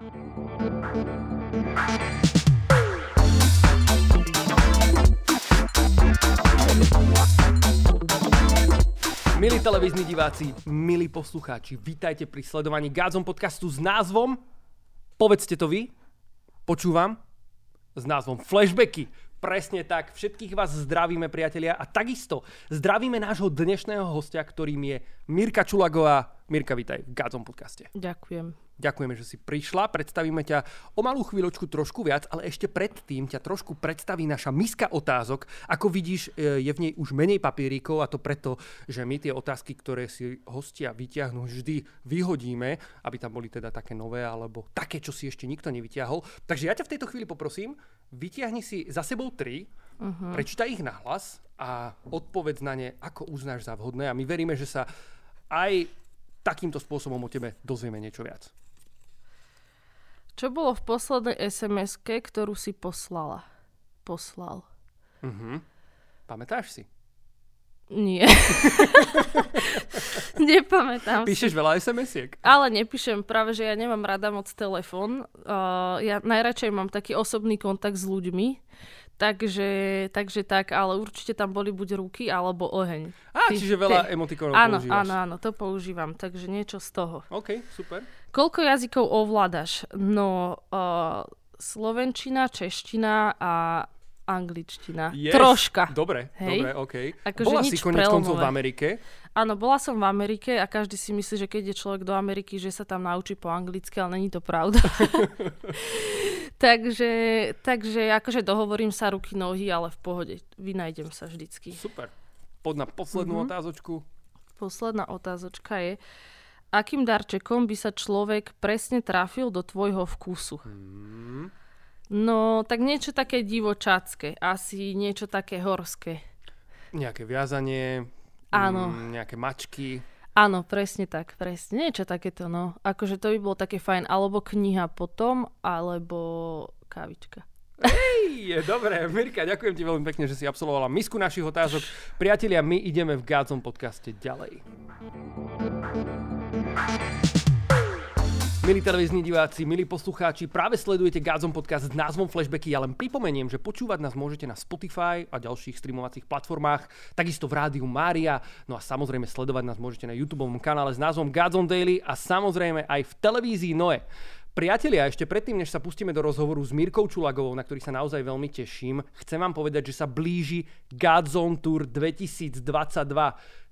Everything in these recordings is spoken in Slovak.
Milí televízni diváci, milí poslucháči, vítajte pri sledovaní Gádzom podcastu s názvom Povedzte to vy, počúvam, s názvom Flashbacky. Presne tak, všetkých vás zdravíme priatelia a takisto zdravíme nášho dnešného hostia, ktorým je Mirka Čulagová. Mirka, vítaj v Gádzom podcaste. Ďakujem. Ďakujeme, že si prišla. Predstavíme ťa o malú chvíľočku trošku viac, ale ešte predtým ťa trošku predstaví naša miska otázok. Ako vidíš, e, je v nej už menej papieríkov a to preto, že my tie otázky, ktoré si hostia vyťahnú, vždy vyhodíme, aby tam boli teda také nové alebo také, čo si ešte nikto nevyťahol. Takže ja ťa v tejto chvíli poprosím, vyťahni si za sebou tri, uh-huh. prečítaj ich nahlas a odpovedz na ne, ako uznáš za vhodné a my veríme, že sa aj takýmto spôsobom o tebe dozvieme niečo viac. Čo bolo v poslednej sms ktorú si poslala? Poslal. Uh-huh. Pamätáš si? Nie. Nepamätám Píšeš si. veľa SMS-iek? Ale nepíšem, práve že ja nemám rada moc telefón. Uh, ja najradšej mám taký osobný kontakt s ľuďmi. Takže, takže tak, ale určite tam boli buď ruky alebo oheň. Á, čiže veľa ty... emotikonov áno, používaš. Áno, áno, to používam, takže niečo z toho. OK, super. Koľko jazykov ovládaš? No, uh, slovenčina, čeština a angličtina. Yes. Troška. Dobre, Hej. dobre, OK. Akože Bola si konec koncov v. Amerike. Áno, bola som v Amerike a každý si myslí, že keď je človek do Ameriky, že sa tam naučí po anglicky, ale není to pravda. takže, takže akože dohovorím sa ruky, nohy, ale v pohode. Vynajdem sa vždycky. Super. Pod na poslednú Mhm. otázočku. Posledná otázočka je, akým darčekom by sa človek presne trafil do tvojho vkusu? Hmm. No, tak niečo také divočacké, asi niečo také horské. Nejaké viazanie, Áno. mm, nejaké mačky. Áno, presne tak, presne. Niečo takéto, no. Akože to by bolo také fajn. Alebo kniha potom, alebo kávička. Hej, je dobré. Mirka, ďakujem ti veľmi pekne, že si absolvovala misku našich otázok. Priatelia, my ideme v Gádzom podcaste ďalej. Milí televízni diváci, milí poslucháči, práve sledujete Gádzom podcast s názvom Flashbacky. Ja len pripomeniem, že počúvať nás môžete na Spotify a ďalších streamovacích platformách, takisto v rádiu Mária, no a samozrejme sledovať nás môžete na YouTube kanále s názvom Gádzom Daily a samozrejme aj v televízii Noe. Priatelia, ešte predtým, než sa pustíme do rozhovoru s Mirkou Čulagovou, na ktorý sa naozaj veľmi teším, chcem vám povedať, že sa blíži Godzone Tour 2022.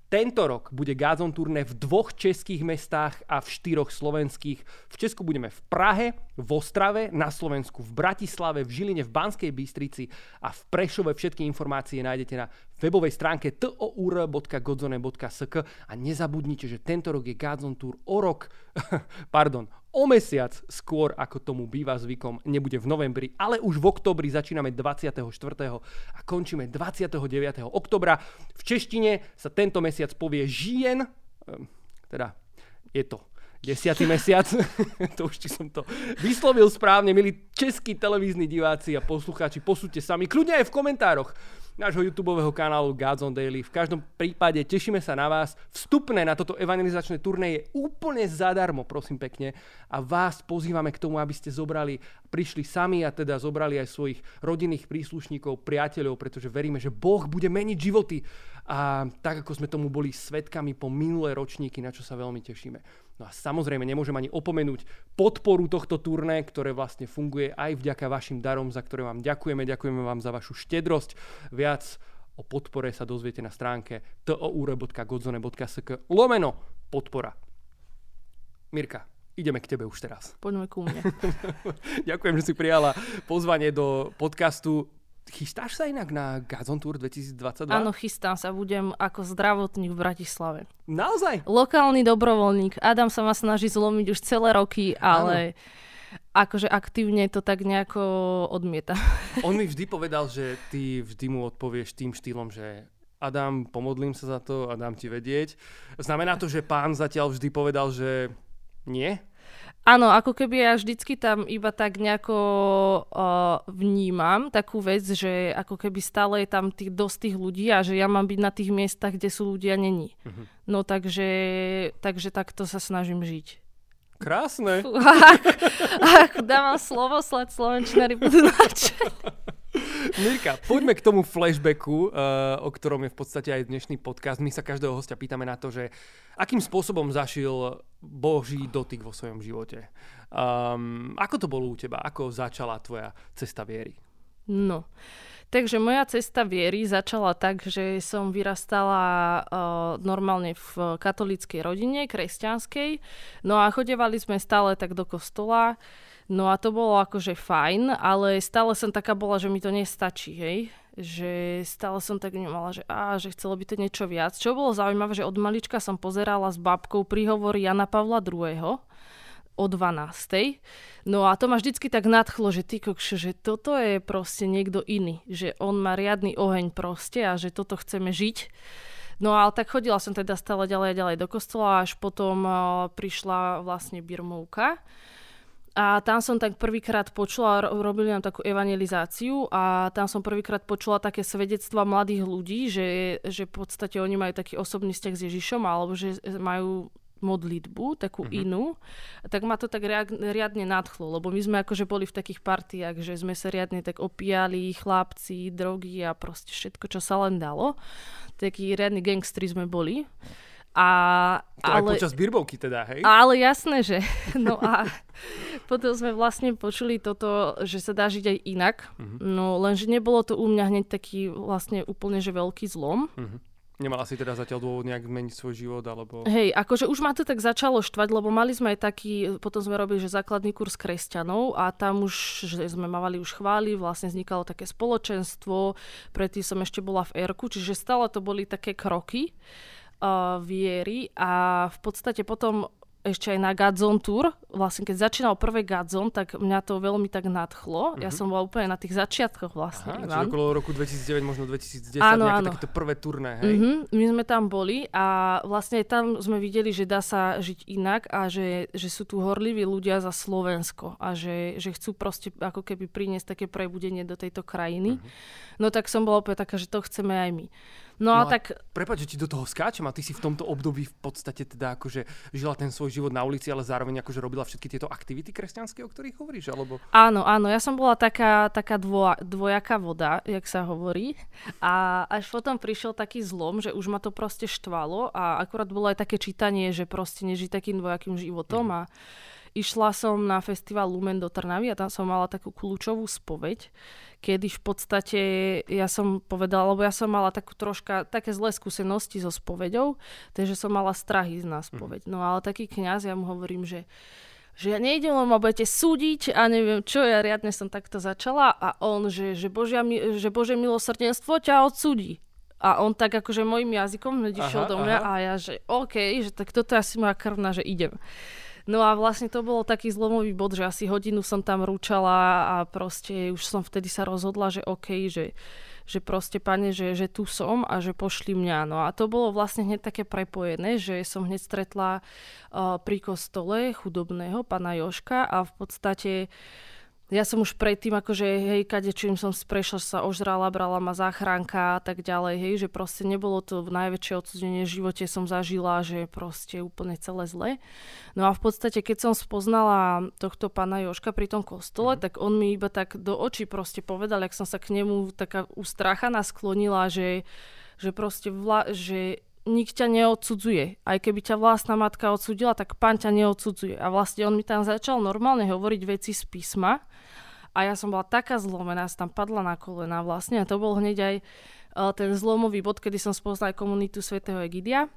Tento rok bude Gazon turné v dvoch českých mestách a v štyroch slovenských. V Česku budeme v Prahe, v Ostrave, na Slovensku v Bratislave, v Žiline, v Banskej Bystrici a v Prešove. Všetky informácie nájdete na webovej stránke tour.godzone.sk a nezabudnite, že tento rok je Gazon Tour o rok, pardon, o mesiac skôr, ako tomu býva zvykom, nebude v novembri, ale už v oktobri začíname 24. a končíme 29. oktobra. V češtine sa tento mesiac povie žien, ehm, teda je to desiatý mesiac, to už či som to vyslovil správne, milí českí televízni diváci a poslucháči, posúďte sami, kľudne aj v komentároch nášho YouTube kanálu Gods on Daily. V každom prípade tešíme sa na vás. Vstupné na toto evangelizačné turné je úplne zadarmo, prosím pekne. A vás pozývame k tomu, aby ste zobrali, prišli sami a teda zobrali aj svojich rodinných príslušníkov, priateľov, pretože veríme, že Boh bude meniť životy. A tak, ako sme tomu boli svetkami po minulé ročníky, na čo sa veľmi tešíme. No a samozrejme nemôžem ani opomenúť podporu tohto turné, ktoré vlastne funguje aj vďaka vašim darom, za ktoré vám ďakujeme. Ďakujeme vám za vašu štedrosť. Viac o podpore sa dozviete na stránke tour.godzone.sk lomeno podpora. Mirka, ideme k tebe už teraz. Poďme ku mne. Ďakujem, že si prijala pozvanie do podcastu. Chystáš sa inak na Gazon Tour 2022? Áno, chystám sa, budem ako zdravotník v Bratislave. Naozaj? Lokálny dobrovoľník. Adam sa ma snaží zlomiť už celé roky, ale akože aktívne to tak nejako odmieta. On mi vždy povedal, že ty vždy mu odpovieš tým štýlom, že Adam, pomodlím sa za to a dám ti vedieť. Znamená to, že pán zatiaľ vždy povedal, že nie? Áno, ako keby ja vždycky tam iba tak nejako uh, vnímam takú vec, že ako keby stále je tam tých, dosť tých ľudí a že ja mám byť na tých miestach, kde sú ľudia není. Mhm. No takže, takže takto sa snažím žiť. Krásne. Fú, ak, ak dávam slovo, sled slovenčinári budú. Mirka, poďme k tomu flashbacku, uh, o ktorom je v podstate aj dnešný podcast. My sa každého hostia pýtame na to, že akým spôsobom zašil Boží dotyk vo svojom živote. Um, ako to bolo u teba? Ako začala tvoja cesta viery? No, takže moja cesta viery začala tak, že som vyrastala uh, normálne v katolíckej rodine, kresťanskej. No a chodevali sme stále tak do kostola. No a to bolo akože fajn, ale stále som taká bola, že mi to nestačí, hej. Že stále som tak vnímala, že, á, že chcelo by to niečo viac. Čo bolo zaujímavé, že od malička som pozerala s babkou príhovory Jana Pavla II o 12. No a to ma vždycky tak nadchlo, že ty kokšo, že toto je proste niekto iný. Že on má riadny oheň proste a že toto chceme žiť. No ale tak chodila som teda stále ďalej a ďalej do kostola, až potom prišla vlastne Birmovka a tam som tak prvýkrát počula, robili nám takú evangelizáciu a tam som prvýkrát počula také svedectva mladých ľudí, že, že v podstate oni majú taký osobný vzťah s Ježišom alebo že majú modlitbu, takú mm-hmm. inú, tak ma to tak riadne nadchlo, lebo my sme akože boli v takých partiách, že sme sa riadne tak opíjali, chlapci, drogy a proste všetko, čo sa len dalo. Takí riadni gangstri sme boli. A, to ale, aj počas birbovky teda, hej? Ale jasné, že. No a potom sme vlastne počuli toto, že sa dá žiť aj inak. Uh-huh. No lenže nebolo to u mňa hneď taký vlastne úplne že veľký zlom. Uh-huh. Nemala si teda zatiaľ dôvod nejak zmeniť svoj život, alebo... Hej, akože už ma to tak začalo štvať, lebo mali sme aj taký, potom sme robili, že základný kurz kresťanov a tam už, že sme mávali už chváli, vlastne vznikalo také spoločenstvo, predtým som ešte bola v Erku, čiže stále to boli také kroky uh, viery a v podstate potom ešte aj na Gadzon Tour. Vlastne keď začínal prvé Gadzon, tak mňa to veľmi tak nadchlo. Mm-hmm. Ja mhm. som bola úplne na tých začiatkoch vlastne. Aha, čiže okolo roku 2009, možno 2010, áno, áno. takéto prvé turné, hej? Mm-hmm, my sme tam boli a vlastne tam sme videli, že dá sa žiť inak a že, že sú tu horliví ľudia za Slovensko a že, že chcú proste ako keby priniesť také prebudenie do tejto krajiny. Mm-hmm. No tak som bola úplne taká, že to chceme aj my. No, no a tak... Prepač, že ti do toho skáčem a ty si v tomto období v podstate teda akože žila ten svoj život na ulici, ale zároveň akože robila všetky tieto aktivity kresťanské, o ktorých hovoríš, alebo... Áno, áno, ja som bola taká, taká dvo, dvojaká voda, jak sa hovorí. A až potom prišiel taký zlom, že už ma to proste štvalo a akurát bolo aj také čítanie, že proste nežiť takým dvojakým životom mm. a išla som na festival Lumen do Trnavy a tam som mala takú kľúčovú spoveď kedy v podstate ja som povedala, lebo ja som mala takú troška, také zlé skúsenosti so spoveďou, takže som mala strach ísť na spoveď. Mhm. No ale taký kňaz, ja mu hovorím, že že ja nejdem, len ma budete súdiť a neviem čo, ja riadne som takto začala a on, že, že, Božia, že Bože milosrdenstvo ťa odsúdi. A on tak akože mojim jazykom išiel do mňa aha. a ja, že OK, že tak toto je asi moja krvna, že idem. No a vlastne to bolo taký zlomový bod, že asi hodinu som tam rúčala a proste už som vtedy sa rozhodla, že OK, že, že proste pane, že, že tu som a že pošli mňa. No a to bolo vlastne hneď také prepojené, že som hneď stretla uh, pri kostole chudobného pana Joška a v podstate uh, ja som už predtým akože, hej, kade čím som prešla, sa ožrala, brala ma záchranka a tak ďalej, hej, že proste nebolo to najväčšie odsudenie v živote som zažila, že proste úplne celé zle. No a v podstate, keď som spoznala tohto pána Joška pri tom kostole, mm. tak on mi iba tak do očí proste povedal, jak som sa k nemu taká ustráchaná sklonila, že, že proste vla, že nik ťa neodsudzuje. Aj keby ťa vlastná matka odsudila, tak pán ťa neodsudzuje. A vlastne on mi tam začal normálne hovoriť veci z písma, a ja som bola taká zlomená, som tam padla na kolena vlastne a to bol hneď aj uh, ten zlomový bod, kedy som spoznala komunitu svätého Egidia.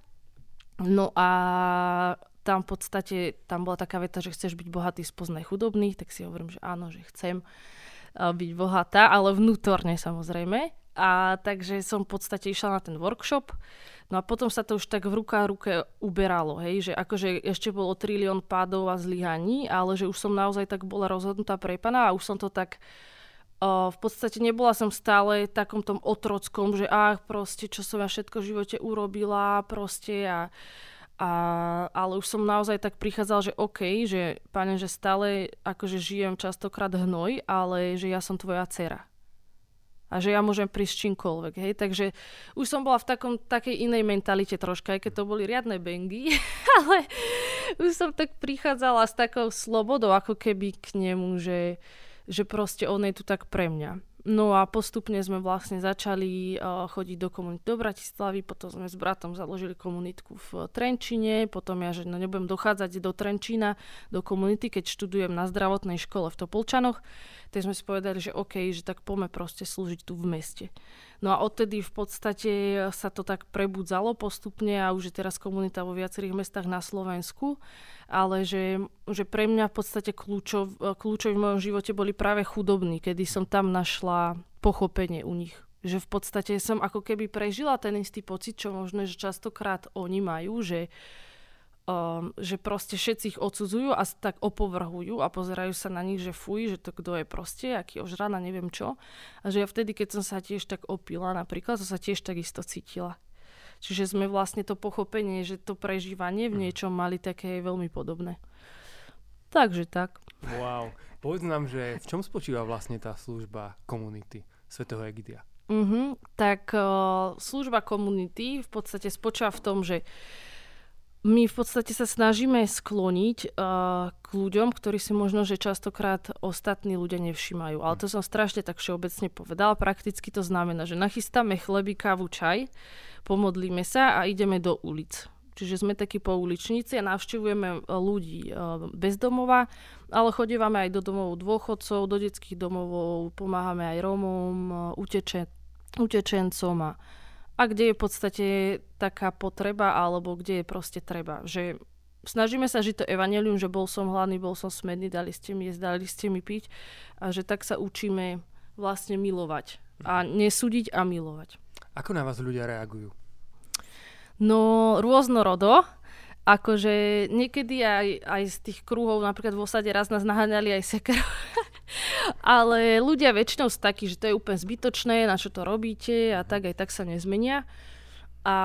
No a tam v podstate, tam bola taká veta, že chceš byť bohatý, spoznaj chudobných, tak si hovorím, že áno, že chcem uh, byť bohatá, ale vnútorne samozrejme. A takže som v podstate išla na ten workshop No a potom sa to už tak v ruka ruke uberalo, hej, že akože ešte bolo trilión pádov a zlyhaní, ale že už som naozaj tak bola rozhodnutá pre pana a už som to tak v podstate nebola som stále takom tom otrockom, že ach, proste, čo som ja všetko v živote urobila, proste a, a, ale už som naozaj tak prichádzal, že OK, že pane, že stále akože žijem častokrát hnoj, ale že ja som tvoja dcera. A že ja môžem prísť čímkoľvek, hej. Takže už som bola v takom, takej inej mentalite troška, aj keď to boli riadne bengy, ale už som tak prichádzala s takou slobodou, ako keby k nemu, že, že proste on je tu tak pre mňa. No a postupne sme vlastne začali uh, chodiť do komunity do Bratislavy, potom sme s bratom založili komunitku v Trenčine, potom ja, že no, nebudem dochádzať do Trenčína, do komunity, keď študujem na zdravotnej škole v Topolčanoch, tak sme si povedali, že OK, že tak poďme proste slúžiť tu v meste. No a odtedy v podstate sa to tak prebudzalo postupne a už je teraz komunita vo viacerých mestách na Slovensku, ale že, že pre mňa v podstate kľúčov, v mojom živote boli práve chudobní, kedy som tam našla pochopenie u nich. Že v podstate som ako keby prežila ten istý pocit, čo možno, že častokrát oni majú, že um, že proste všetci ich odsudzujú a tak opovrhujú a pozerajú sa na nich, že fuj, že to kto je proste, aký ožrana, neviem čo. A že ja vtedy, keď som sa tiež tak opila napríklad, som sa tiež takisto cítila. Čiže sme vlastne to pochopenie, že to prežívanie v mhm. niečom mali také veľmi podobné. Takže tak. Wow. Povedz nám, že v čom spočíva vlastne tá služba komunity svätého Egidia? Uh-huh. Tak uh, služba komunity v podstate spočíva v tom, že my v podstate sa snažíme skloniť uh, k ľuďom, ktorí si možno, že častokrát ostatní ľudia nevšimajú. Ale to som strašne tak všeobecne povedala. Prakticky to znamená, že nachystáme chleby, kávu, čaj, pomodlíme sa a ideme do ulic. Čiže sme takí pouličníci a navštevujeme ľudí uh, bez domova, ale chodívame aj do domov dôchodcov, do detských domovov, pomáhame aj Rómom, uteče, utečencom a a kde je v podstate taká potreba alebo kde je proste treba. Že snažíme sa žiť to evanelium, že bol som hladný, bol som smedný, dali ste mi jesť, dali ste mi piť a že tak sa učíme vlastne milovať a nesúdiť a milovať. Ako na vás ľudia reagujú? No, rôznorodo. Akože niekedy aj, aj z tých kruhov, napríklad v osade raz nás naháňali aj sekerov. Ale ľudia väčšinou sú takí, že to je úplne zbytočné, na čo to robíte a tak aj tak sa nezmenia. A,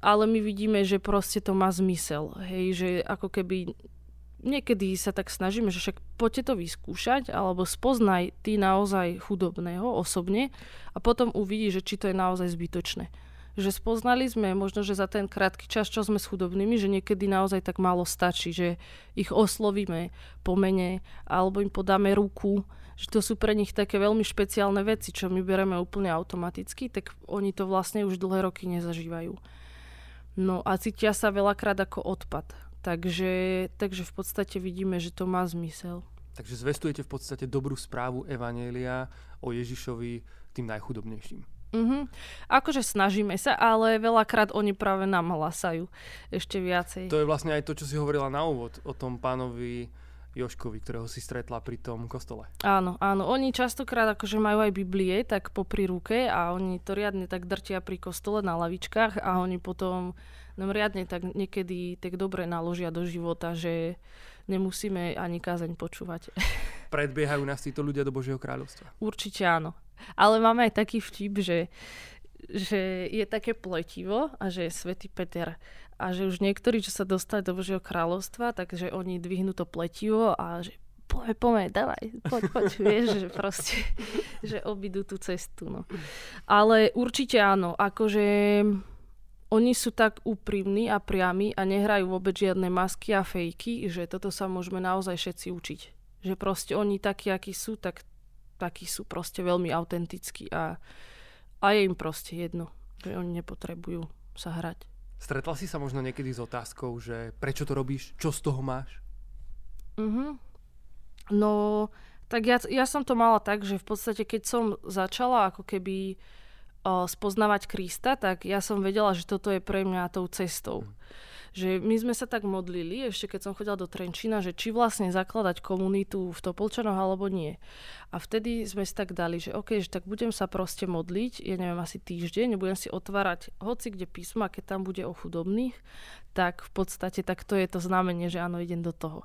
ale my vidíme, že proste to má zmysel. Hej, že ako keby niekedy sa tak snažíme, že však poďte to vyskúšať, alebo spoznaj ty naozaj chudobného osobne a potom uvidí, že či to je naozaj zbytočné že spoznali sme možno, že za ten krátky čas, čo sme s chudobnými, že niekedy naozaj tak málo stačí, že ich oslovíme po mene alebo im podáme ruku, že to sú pre nich také veľmi špeciálne veci, čo my bereme úplne automaticky, tak oni to vlastne už dlhé roky nezažívajú. No a cítia sa veľakrát ako odpad. Takže, takže v podstate vidíme, že to má zmysel. Takže zvestujete v podstate dobrú správu Evanielia o Ježišovi tým najchudobnejším. Mm-hmm. Akože snažíme sa, ale veľakrát oni práve nám hlasajú ešte viacej. To je vlastne aj to, čo si hovorila na úvod o tom pánovi Joškovi, ktorého si stretla pri tom kostole. Áno, áno. Oni častokrát akože majú aj Biblie tak popri ruke a oni to riadne tak drtia pri kostole na lavičkách a oni potom nám riadne tak niekedy tak dobre naložia do života, že nemusíme ani kázeň počúvať. Predbiehajú nás títo ľudia do Božieho kráľovstva? Určite áno. Ale máme aj taký vtip, že, že je také pletivo a že je Svetý Peter a že už niektorí, čo sa dostali do Božieho kráľovstva, takže oni dvihnú to pletivo a že poďme, poďme, dávaj, poď, poď, vieš, že proste, že obidú tú cestu, no. Ale určite áno, akože oni sú tak úprimní a priami a nehrajú vôbec žiadne masky a fejky, že toto sa môžeme naozaj všetci učiť. Že proste oni takí, akí sú, tak takí sú proste veľmi autentickí a, a je im proste jedno, že oni nepotrebujú sa hrať. Stretla si sa možno niekedy s otázkou, že prečo to robíš, čo z toho máš? Mhm. No, tak ja, ja som to mala tak, že v podstate keď som začala ako keby uh, spoznávať Krista, tak ja som vedela, že toto je pre mňa tou cestou. Mm že my sme sa tak modlili, ešte keď som chodila do Trenčína, že či vlastne zakladať komunitu v Topolčanoch alebo nie. A vtedy sme si tak dali, že OK, že tak budem sa proste modliť, ja neviem, asi týždeň, budem si otvárať hoci kde písma, keď tam bude o chudobných, tak v podstate tak to je to znamenie, že áno, idem do toho.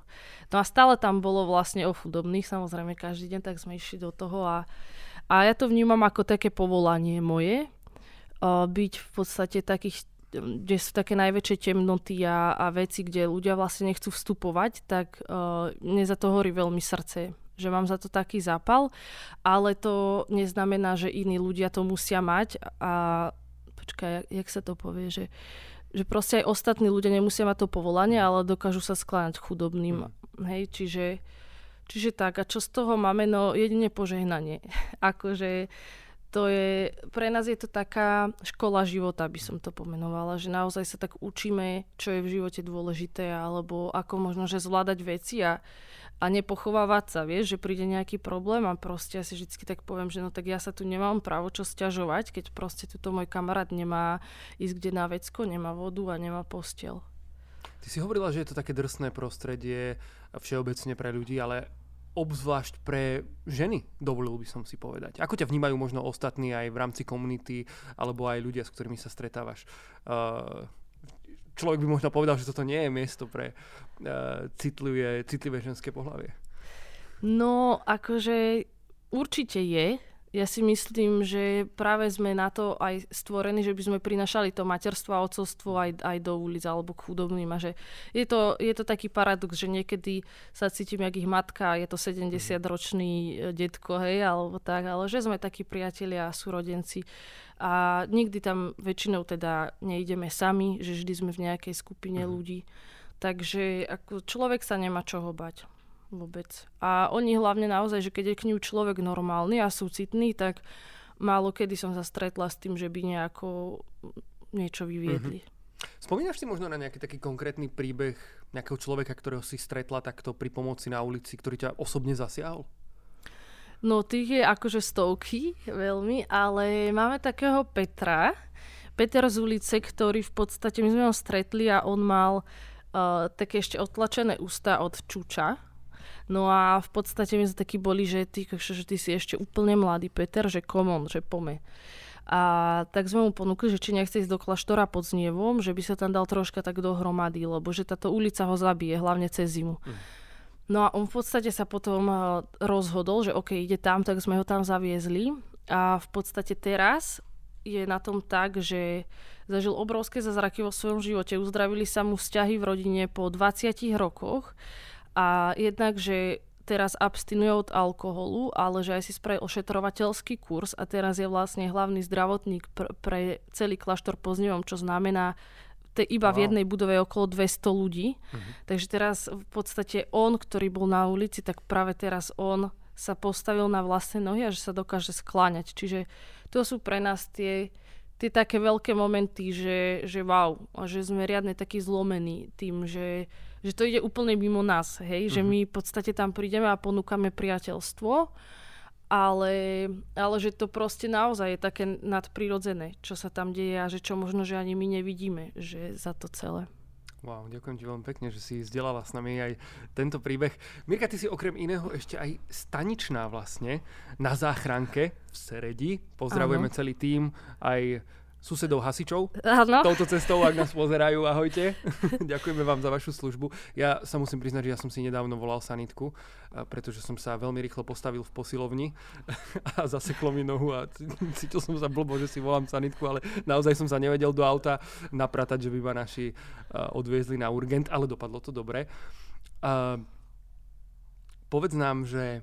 No a stále tam bolo vlastne o chudobných, samozrejme každý deň, tak sme išli do toho a, a ja to vnímam ako také povolanie moje, byť v podstate takých kde sú také najväčšie temnoty a, a veci, kde ľudia vlastne nechcú vstupovať, tak uh, mne za to horí veľmi srdce. že mám za to taký zápal, ale to neznamená, že iní ľudia to musia mať a počkaj, jak, sa to povie, že, že proste aj ostatní ľudia nemusia mať to povolanie, ale dokážu sa skláňať chudobným. Mm. Hej, čiže, čiže tak. A čo z toho máme? No jedine požehnanie. akože to je, pre nás je to taká škola života, by som to pomenovala, že naozaj sa tak učíme, čo je v živote dôležité, alebo ako možno, že zvládať veci a, a nepochovávať sa, vieš, že príde nejaký problém a proste ja si vždy tak poviem, že no tak ja sa tu nemám právo čo stiažovať, keď proste tuto môj kamarát nemá ísť kde na vecko, nemá vodu a nemá postel. Ty si hovorila, že je to také drsné prostredie všeobecne pre ľudí, ale obzvlášť pre ženy, dovolil by som si povedať. Ako ťa vnímajú možno ostatní aj v rámci komunity, alebo aj ľudia, s ktorými sa stretávaš? Uh, človek by možno povedal, že toto nie je miesto pre uh, citlivé, citlivé ženské pohlavie. No, akože určite je, ja si myslím, že práve sme na to aj stvorení, že by sme prinašali to materstvo a otcovstvo aj, aj do ulic alebo k chudobným a že je to, je to taký paradox, že niekedy sa cítim jak ich matka, je to 70-ročný e, detko, hej, alebo tak, ale že sme takí priatelia a súrodenci a nikdy tam väčšinou teda neideme sami, že vždy sme v nejakej skupine mhm. ľudí. Takže ako človek sa nemá čoho bať. Vôbec. A oni hlavne naozaj, že keď je k ňu človek normálny a súcitný, tak málo kedy som sa stretla s tým, že by nejako niečo vyviedli. Mm-hmm. Spomínaš si možno na nejaký taký konkrétny príbeh nejakého človeka, ktorého si stretla takto pri pomoci na ulici, ktorý ťa osobne zasiahol? No tých je akože stovky veľmi, ale máme takého Petra, Peter z ulice, ktorý v podstate, my sme ho stretli a on mal uh, také ešte otlačené ústa od čuča, No a v podstate my sme takí boli, že ty, že ty si ešte úplne mladý Peter, že komon, že pome. A tak sme mu ponúkli, že či nechce ísť do kláštora pod Znievom, že by sa tam dal troška tak dohromady, lebo že táto ulica ho zabije, hlavne cez zimu. Mm. No a on v podstate sa potom eh, rozhodol, že OK, ide tam, tak sme ho tam zaviezli. A v podstate teraz je na tom tak, že zažil obrovské zázraky vo svojom živote. Uzdravili sa mu vzťahy v rodine po 20 rokoch a jednak, že teraz abstinuje od alkoholu, ale že aj si spravil ošetrovateľský kurz a teraz je vlastne hlavný zdravotník pr- pre celý kláštor Poznevom, čo znamená te iba wow. v jednej budove okolo 200 ľudí. Uh-huh. Takže teraz v podstate on, ktorý bol na ulici, tak práve teraz on sa postavil na vlastné nohy a že sa dokáže skláňať. Čiže to sú pre nás tie, tie také veľké momenty, že, že wow, a že sme riadne takí zlomení tým, že že to ide úplne mimo nás, hej, že mhm. my v podstate tam prídeme a ponúkame priateľstvo, ale, ale že to proste naozaj je také nadprirodzené, čo sa tam deje a že čo možno, že ani my nevidíme, že za to celé. Wow, ďakujem ti veľmi pekne, že si vzdelala s nami aj tento príbeh. Mirka, ty si okrem iného ešte aj staničná vlastne na záchranke v Seredi. Pozdravujeme ano. celý tým, aj susedov hasičov ano. touto cestou, ak nás pozerajú. Ahojte. Ďakujeme vám za vašu službu. Ja sa musím priznať, že ja som si nedávno volal sanitku, pretože som sa veľmi rýchlo postavil v posilovni a zaseklo mi nohu a cítil som sa blbo, že si volám sanitku, ale naozaj som sa nevedel do auta napratať, že by ma naši odviezli na urgent, ale dopadlo to dobre. Povedz nám, že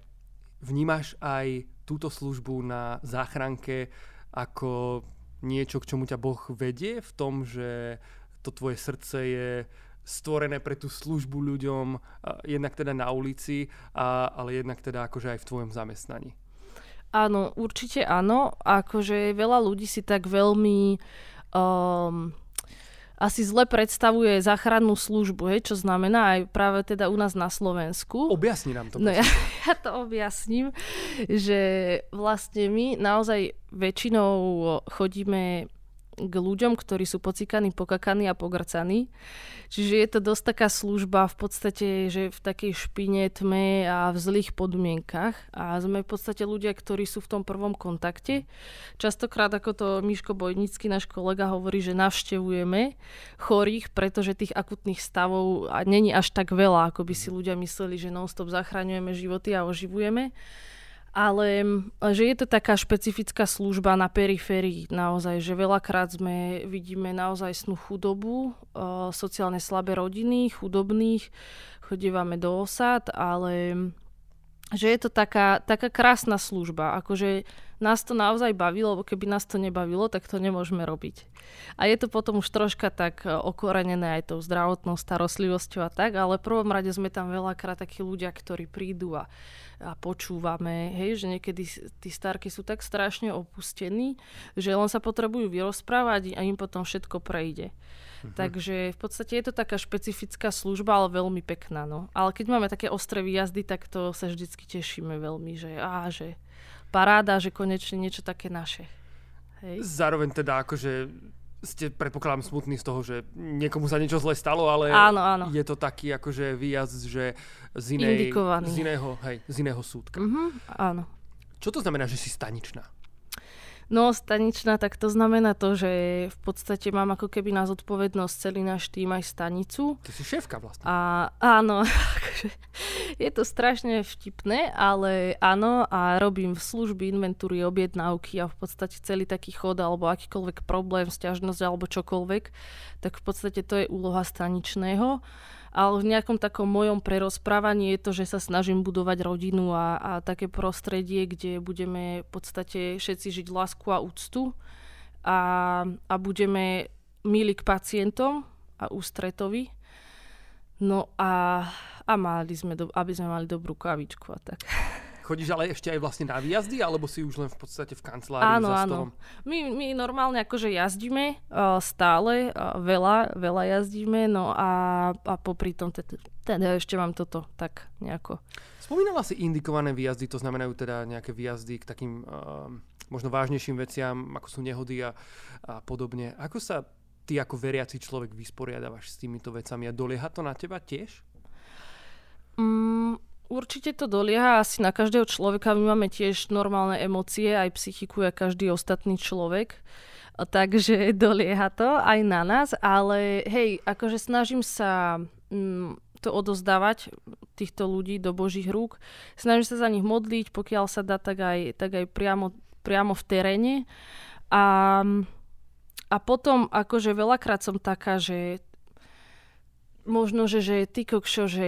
vnímaš aj túto službu na záchranke ako niečo, k čomu ťa Boh vedie v tom, že to tvoje srdce je stvorené pre tú službu ľuďom, jednak teda na ulici, a, ale jednak teda akože aj v tvojom zamestnaní. Áno, určite áno. Akože veľa ľudí si tak veľmi um, asi zle predstavuje záchrannú službu, hej, čo znamená aj práve teda u nás na Slovensku. Objasni nám to. No ja, ja to objasním, že vlastne my naozaj väčšinou chodíme k ľuďom, ktorí sú pocikaní, pokakaní a pogrcaní. Čiže je to dosť taká služba v podstate, že v takej špine, tme a v zlých podmienkach. A sme v podstate ľudia, ktorí sú v tom prvom kontakte. Častokrát, ako to Miško Bojnický, náš kolega, hovorí, že navštevujeme chorých, pretože tých akutných stavov není až tak veľa, ako by si ľudia mysleli, že non-stop zachraňujeme životy a oživujeme ale že je to taká špecifická služba na periférii naozaj, že veľakrát sme vidíme naozaj snú chudobu, uh, sociálne slabé rodiny, chudobných, chodívame do osad, ale že je to taká, taká krásna služba. Akože nás to naozaj bavilo, lebo keby nás to nebavilo, tak to nemôžeme robiť. A je to potom už troška tak e, okorenené aj tou zdravotnou starostlivosťou a tak, ale v prvom rade sme tam veľakrát takí ľudia, ktorí prídu a, a počúvame, hej, že niekedy tí starky sú tak strašne opustení, že len sa potrebujú vyrozprávať a im potom všetko prejde. Mhm. Takže v podstate je to taká špecifická služba, ale veľmi pekná. No. Ale keď máme také ostré výjazdy, tak to sa vždycky tešíme veľmi, že, á, že paráda, že konečne niečo také naše. Hej. Zároveň teda akože ste predpokladám smutný z toho, že niekomu sa niečo zle stalo, ale áno, áno. je to taký akože výjazd, že z, inej, z, iného, hej, z iného súdka. Mm-hmm, áno. Čo to znamená, že si staničná? No, staničná, tak to znamená to, že v podstate mám ako keby na zodpovednosť celý náš tým aj stanicu. Ty si šéfka vlastne. A áno, akože je to strašne vtipné, ale áno a robím v služby, inventúry, objednávky a v podstate celý taký chod alebo akýkoľvek problém, stiažnosť alebo čokoľvek, tak v podstate to je úloha staničného ale v nejakom takom mojom prerozprávaní je to, že sa snažím budovať rodinu a, a také prostredie, kde budeme v podstate všetci žiť lásku a úctu a, a budeme milí k pacientom a ústretovi. No a, a mali sme do, aby sme mali dobrú kavičku a tak. Chodíš ale ešte aj vlastne na výjazdy, alebo si už len v podstate v kancelárii áno, za stolom? Áno, my, my normálne akože jazdíme uh, stále, uh, veľa, veľa jazdíme, no a, a popri tom teda, teda ešte mám toto tak nejako. Spomínala si indikované výjazdy, to znamenajú teda nejaké výjazdy k takým uh, možno vážnejším veciam, ako sú nehody a, a podobne. Ako sa ty ako veriaci človek vysporiadavaš s týmito vecami a dolieha to na teba tiež? Mm, Určite to dolieha asi na každého človeka. My máme tiež normálne emócie, aj psychiku, ako každý ostatný človek. Takže dolieha to aj na nás, ale hej, akože snažím sa mm, to odozdávať týchto ľudí do Božích rúk. Snažím sa za nich modliť, pokiaľ sa dá, tak aj, tak aj priamo, priamo v teréne. A, a potom akože veľakrát som taká, že možno, že, že ty kokšo, že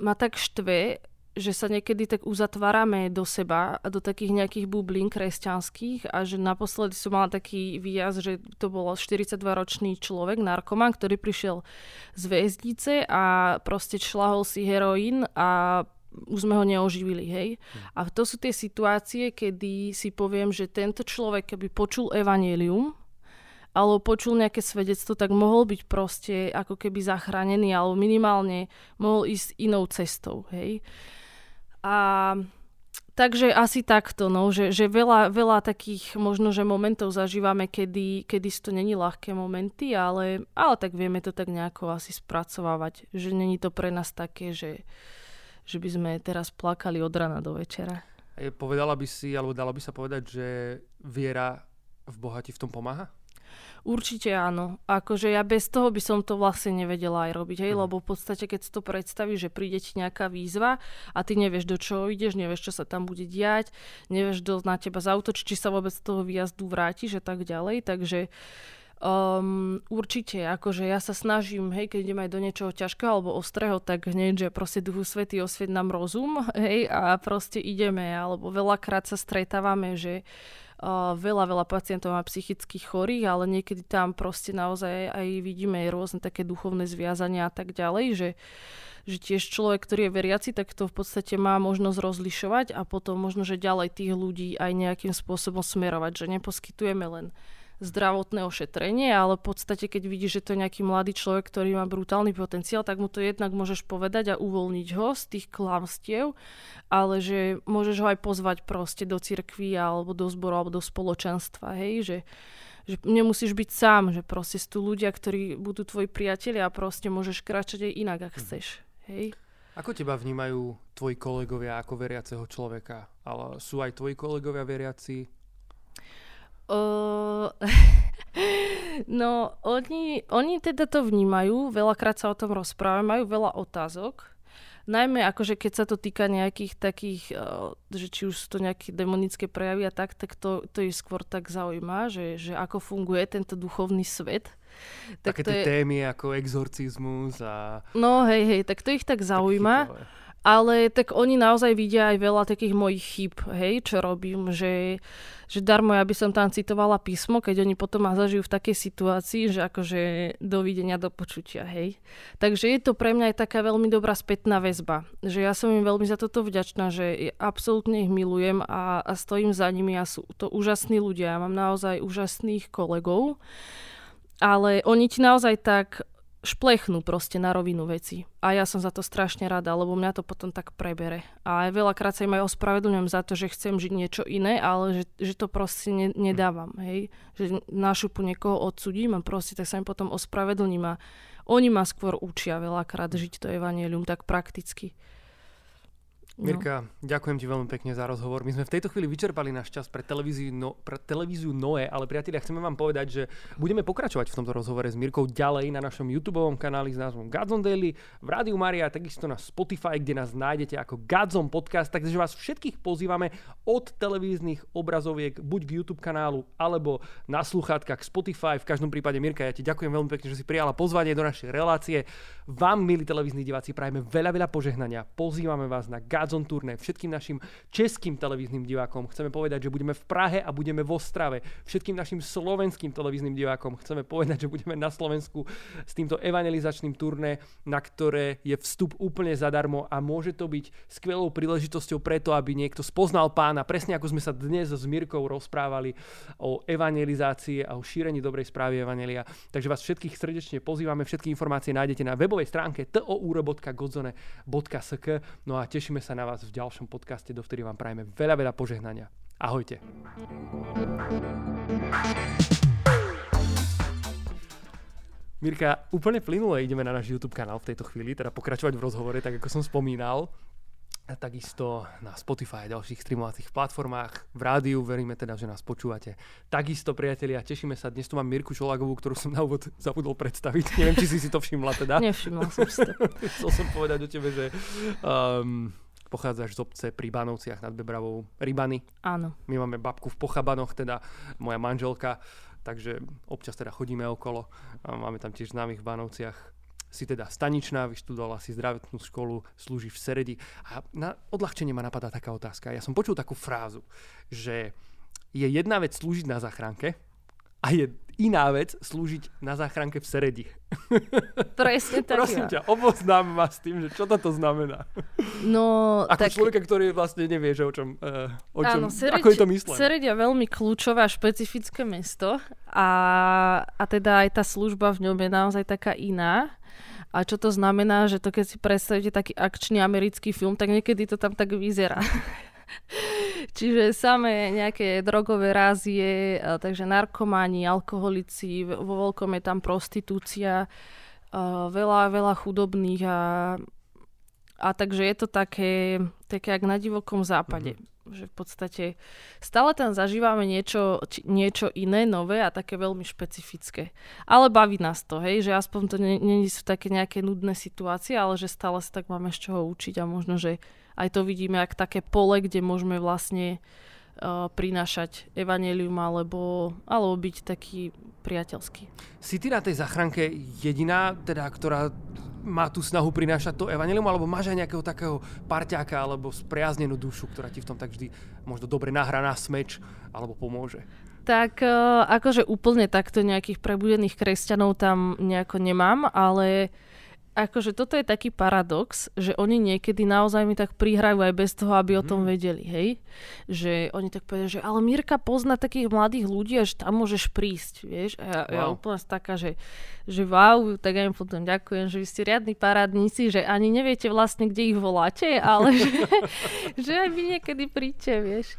ma tak štve, že sa niekedy tak uzatvárame do seba a do takých nejakých bublín kresťanských a že naposledy som mala taký výjazd, že to bol 42-ročný človek, narkoman, ktorý prišiel z väznice a proste šlahol si heroín a už sme ho neoživili, hej. Hm. A to sú tie situácie, kedy si poviem, že tento človek, keby počul evanelium, alebo počul nejaké svedectvo, tak mohol byť proste ako keby zachránený, alebo minimálne mohol ísť inou cestou, hej. A takže asi takto, no, že, že veľa, veľa takých možno, že momentov zažívame, kedy, kedy to není ľahké momenty, ale, ale tak vieme to tak nejako asi spracovávať, že není to pre nás také, že, že by sme teraz plakali od rana do večera. Povedala by si, alebo dalo by sa povedať, že viera v Boha ti v tom pomáha? Určite áno. Akože ja bez toho by som to vlastne nevedela aj robiť, hej, mm. lebo v podstate keď si to predstavíš, že príde ti nejaká výzva a ty nevieš, do čoho ideš, nevieš, čo sa tam bude diať, nevieš, kto na teba zautočí, či sa vôbec z toho výjazdu vrátiš a tak ďalej, takže Um, určite, akože ja sa snažím, hej, keď idem aj do niečoho ťažkého alebo ostrého, tak hneď, že proste Duchu Svety osviet nám rozum, hej, a proste ideme, alebo veľakrát sa stretávame, že uh, veľa, veľa pacientov má psychických chorých, ale niekedy tam proste naozaj aj vidíme rôzne také duchovné zviazania a tak ďalej, že že tiež človek, ktorý je veriaci, tak to v podstate má možnosť rozlišovať a potom možno, že ďalej tých ľudí aj nejakým spôsobom smerovať, že neposkytujeme len zdravotné ošetrenie, ale v podstate, keď vidíš, že to je nejaký mladý človek, ktorý má brutálny potenciál, tak mu to jednak môžeš povedať a uvoľniť ho z tých klamstiev, ale že môžeš ho aj pozvať proste do cirkvi alebo do zboru alebo do spoločenstva, hej, že že nemusíš byť sám, že proste sú tu ľudia, ktorí budú tvoji priatelia a proste môžeš kráčať aj inak, ak mhm. chceš. Hej? Ako teba vnímajú tvoji kolegovia ako veriaceho človeka? Ale sú aj tvoji kolegovia veriaci? Uh, no, oni, oni teda to vnímajú, veľakrát sa o tom rozprávajú, majú veľa otázok. Najmä akože keď sa to týka nejakých takých, uh, že či už sú to nejaké demonické prejavy a tak, tak to, to ich skôr tak zaujíma, že, že ako funguje tento duchovný svet. Tak Také tie je... témy ako exorcizmus a... No hej, hej, tak to ich tak zaujíma. Ale tak oni naozaj vidia aj veľa takých mojich chyb, hej, čo robím, že, že darmo ja by som tam citovala písmo, keď oni potom ma zažijú v takej situácii, že akože dovidenia do počutia, hej. Takže je to pre mňa aj taká veľmi dobrá spätná väzba, že ja som im veľmi za toto vďačná, že absolútne ich milujem a, a stojím za nimi a sú to úžasní ľudia, ja mám naozaj úžasných kolegov, ale oni ti naozaj tak šplechnú proste na rovinu veci. A ja som za to strašne rada, lebo mňa to potom tak prebere. A aj veľakrát sa im aj ospravedlňujem za to, že chcem žiť niečo iné, ale že, že to proste ne, nedávam. Hej? Že na šupu niekoho odsudím a proste tak sa im potom ospravedlním a oni ma skôr učia veľakrát žiť to evanelium tak prakticky. No. Mirka, ďakujem ti veľmi pekne za rozhovor. My sme v tejto chvíli vyčerpali náš čas pre televíziu, no, pre televíziu Noe, ale priatelia, chceme vám povedať, že budeme pokračovať v tomto rozhovore s Mirkou ďalej na našom YouTube kanáli s názvom Godzone Daily, v Rádiu Maria, takisto na Spotify, kde nás nájdete ako Godzone Podcast, takže vás všetkých pozývame od televíznych obrazoviek buď k YouTube kanálu, alebo na sluchátkach Spotify. V každom prípade, Mirka, ja ti ďakujem veľmi pekne, že si prijala pozvanie do našej relácie. Vám, milí televízni diváci, prajeme veľa, veľa požehnania. Pozývame vás na Godzone Dazon turné, všetkým našim českým televíznym divákom. Chceme povedať, že budeme v Prahe a budeme v Ostrave. Všetkým našim slovenským televíznym divákom chceme povedať, že budeme na Slovensku s týmto evangelizačným turné, na ktoré je vstup úplne zadarmo a môže to byť skvelou príležitosťou preto, aby niekto spoznal pána, presne ako sme sa dnes s Mirkou rozprávali o evangelizácii a o šírení dobrej správy evangelia. Takže vás všetkých srdečne pozývame, všetky informácie nájdete na webovej stránke touro.godzone.sk No a tešíme sa na vás v ďalšom podcaste, do ktorých vám prajeme veľa, veľa požehnania. Ahojte. Mirka, úplne plynule ideme na náš YouTube kanál v tejto chvíli, teda pokračovať v rozhovore, tak ako som spomínal. A takisto na Spotify a ďalších streamovacích platformách, v rádiu, veríme teda, že nás počúvate. Takisto, priatelia, tešíme sa. Dnes tu mám Mirku Šolagovú, ktorú som na úvod zabudol predstaviť. Neviem, či si si to všimla teda. Nevšimla som si to. Chcel som povedať o tebe, že um, pochádzaš z obce pri Banovciach nad Bebravou Rybany. Áno. My máme babku v Pochabanoch, teda moja manželka, takže občas teda chodíme okolo. Máme tam tiež známych v Banovciach. Si teda staničná, vyštudovala si zdravotnú školu, slúži v Seredi. A na odľahčenie ma napadá taká otázka. Ja som počul takú frázu, že je jedna vec slúžiť na záchranke a je iná vec slúžiť na záchranke v Seredi. Presne tak. Prosím ťa, oboznám ma s tým, že čo toto znamená. No, ako tak... človeka, ktorý vlastne nevie, že o čom, uh, o čom Áno, Sereď, ako je to myslené. Sereď je veľmi kľúčové a špecifické mesto a, a teda aj tá služba v ňom je naozaj taká iná. A čo to znamená, že to keď si predstavíte taký akčný americký film, tak niekedy to tam tak vyzerá. Čiže samé nejaké drogové rázie, takže narkomani, alkoholici, vo veľkom je tam prostitúcia, veľa, veľa chudobných a, a takže je to také, také jak na divokom západe. Mm-hmm že v podstate stále tam zažívame niečo, či, niečo iné, nové a také veľmi špecifické. Ale baví nás to, hej, že aspoň to nie sú také nejaké nudné situácie, ale že stále sa tak máme z čoho učiť a možno, že aj to vidíme ako také pole, kde môžeme vlastne uh, prinášať evanelium alebo, alebo byť taký priateľský. Si ty na tej záchranke jediná, teda, ktorá má tú snahu prinášať to evanelium, alebo máš aj nejakého takého parťáka alebo spriaznenú dušu, ktorá ti v tom tak vždy možno dobre nahrá na smeč alebo pomôže? Tak uh, akože úplne takto nejakých prebudených kresťanov tam nejako nemám, ale uh, akože toto je taký paradox, že oni niekedy naozaj mi tak prihrajú aj bez toho, aby o tom mhm. vedeli, hej? Že oni tak povedia, že ale Mirka pozná takých mladých ľudí a že tam môžeš prísť, vieš? A ja, wow. ja úplne taká, že, že wow, tak ja im potom ďakujem, že vy ste riadni parádnici, že ani neviete vlastne, kde ich voláte, ale že, že aj vy niekedy príďte, vieš?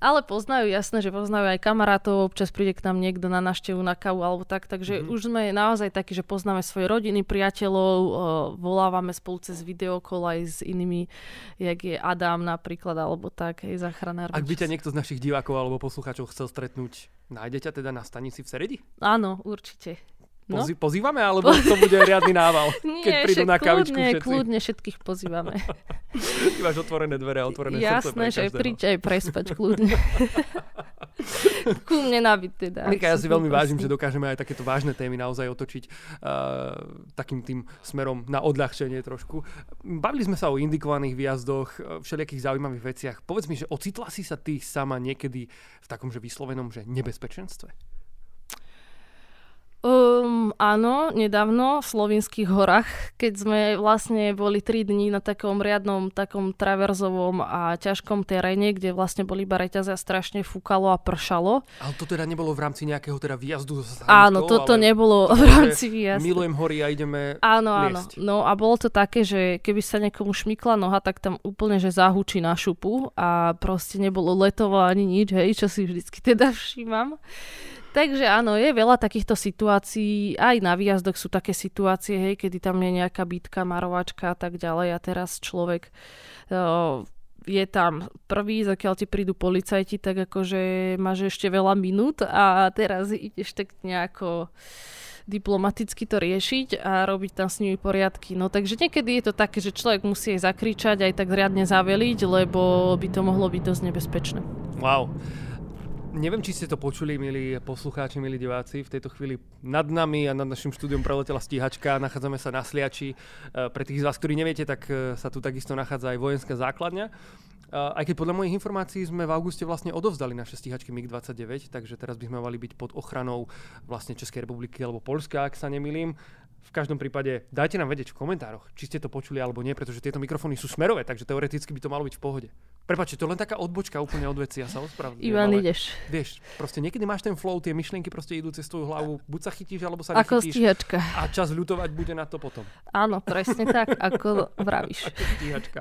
Ale poznajú, jasné, že poznajú aj kamarátov, občas príde k nám niekto na naštevu na kavu alebo tak, takže mm-hmm. už sme naozaj takí, že poznáme svoje rodiny, priateľov, uh, volávame spolu cez videokol aj s inými, jak je Adam napríklad, alebo tak, hej, zachránár. Ak by ťa niekto z našich divákov alebo poslucháčov chcel stretnúť, nájdete teda na stanici v Seredi? Áno, určite. No? Pozý, pozývame, alebo to bude riadny nával, Nie, keď prídu na kavičku kľudne, všetci? kľudne všetkých pozývame. Ty máš otvorené dvere, otvorené Jasné, srdce že príďte aj prespať kľudne. Ku mne nabiť teda. Mirka, ja si veľmi vážim, že dokážeme aj takéto vážne témy naozaj otočiť uh, takým tým smerom na odľahčenie trošku. Bavili sme sa o indikovaných výjazdoch, všelijakých zaujímavých veciach. Povedz mi, že ocitla si sa ty sama niekedy v takom, že vyslovenom, že nebezpečenstve? Um, áno, nedávno v slovinských horách, keď sme vlastne boli 3 dní na takom riadnom, takom traverzovom a ťažkom teréne, kde vlastne boli iba reťaze a strašne fúkalo a pršalo. Ale to teda nebolo v rámci nejakého teda výjazdu zo Áno, toto nebolo v rámci výjazdu. Milujem hory a ideme Áno, áno. No a bolo to také, že keby sa niekomu šmykla noha, tak tam úplne, že zahučí na šupu a proste nebolo letovo ani nič, hej, čo si vždycky teda všímam. Takže áno, je veľa takýchto situácií, aj na výjazdoch sú také situácie, hej, kedy tam je nejaká bitka, marovačka a tak ďalej a teraz človek uh, je tam prvý, zakiaľ ti prídu policajti, tak akože máš ešte veľa minút a teraz ideš tak nejako diplomaticky to riešiť a robiť tam s nimi poriadky. No takže niekedy je to také, že človek musí aj zakričať, aj tak riadne zaveliť, lebo by to mohlo byť dosť nebezpečné. Wow. Neviem, či ste to počuli, milí poslucháči, milí diváci. V tejto chvíli nad nami a nad našim štúdiom preletela stíhačka. Nachádzame sa na Sliači. E, pre tých z vás, ktorí neviete, tak e, sa tu takisto nachádza aj vojenská základňa. E, aj keď podľa mojich informácií sme v auguste vlastne odovzdali naše stíhačky MiG-29, takže teraz by sme mali byť pod ochranou vlastne Českej republiky alebo Polska, ak sa nemýlim. V každom prípade dajte nám vedieť v komentároch, či ste to počuli alebo nie, pretože tieto mikrofóny sú smerové, takže teoreticky by to malo byť v pohode. Prepačte, to je len taká odbočka úplne od veci, ja sa ospravedlňujem. Ivan, ideš. Vieš, proste niekedy máš ten flow, tie myšlienky proste idú cez tvoju hlavu, buď sa chytíš, alebo sa ako nechytíš. stíhačka. A čas ľutovať bude na to potom. Áno, presne tak, ako vravíš. Ako stíhačka.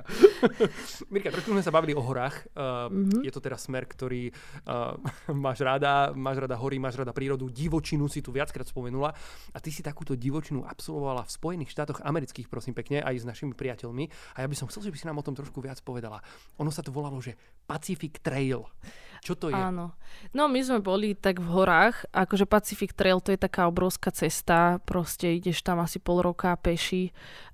Mirka, trošku sme sa bavili o horách. Uh, mm-hmm. Je to teda smer, ktorý uh, máš rada, máš rada hory, máš rada prírodu, divočinu si tu viackrát spomenula. A ty si takúto divočinu absolvovala v Spojených štátoch amerických, prosím pekne, aj s našimi priateľmi. A ja by som chcel, že by si nám o tom trošku viac povedala. Ono sa to volalo, že Pacific Trail. Čo to je? Áno. No my sme boli tak v horách, akože Pacific Trail to je taká obrovská cesta, proste ideš tam asi pol roka peši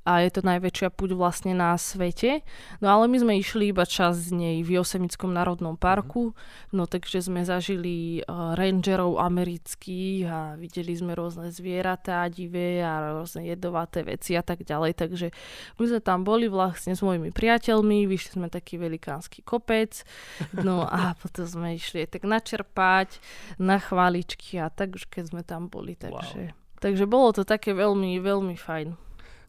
a je to najväčšia puť vlastne na svete. No ale my sme išli iba čas z nej v Josemickom národnom parku, no takže sme zažili uh, rangerov amerických a videli sme rôzne zvieratá divé a rôzne jedovaté veci a tak ďalej, takže my sme tam boli vlastne s mojimi priateľmi, vyšli sme taký velikánsky kopec, no a potom sme išli tak načerpať na chváličky a tak už keď sme tam boli, takže... Wow. Takže bolo to také veľmi, veľmi fajn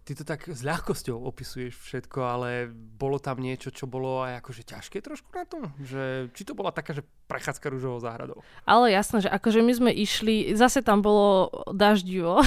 ty to tak s ľahkosťou opisuješ všetko, ale bolo tam niečo, čo bolo aj akože ťažké trošku na tom? Že, či to bola taká, že prechádzka rúžovou záhradou? Ale jasné, že akože my sme išli, zase tam bolo daždivo,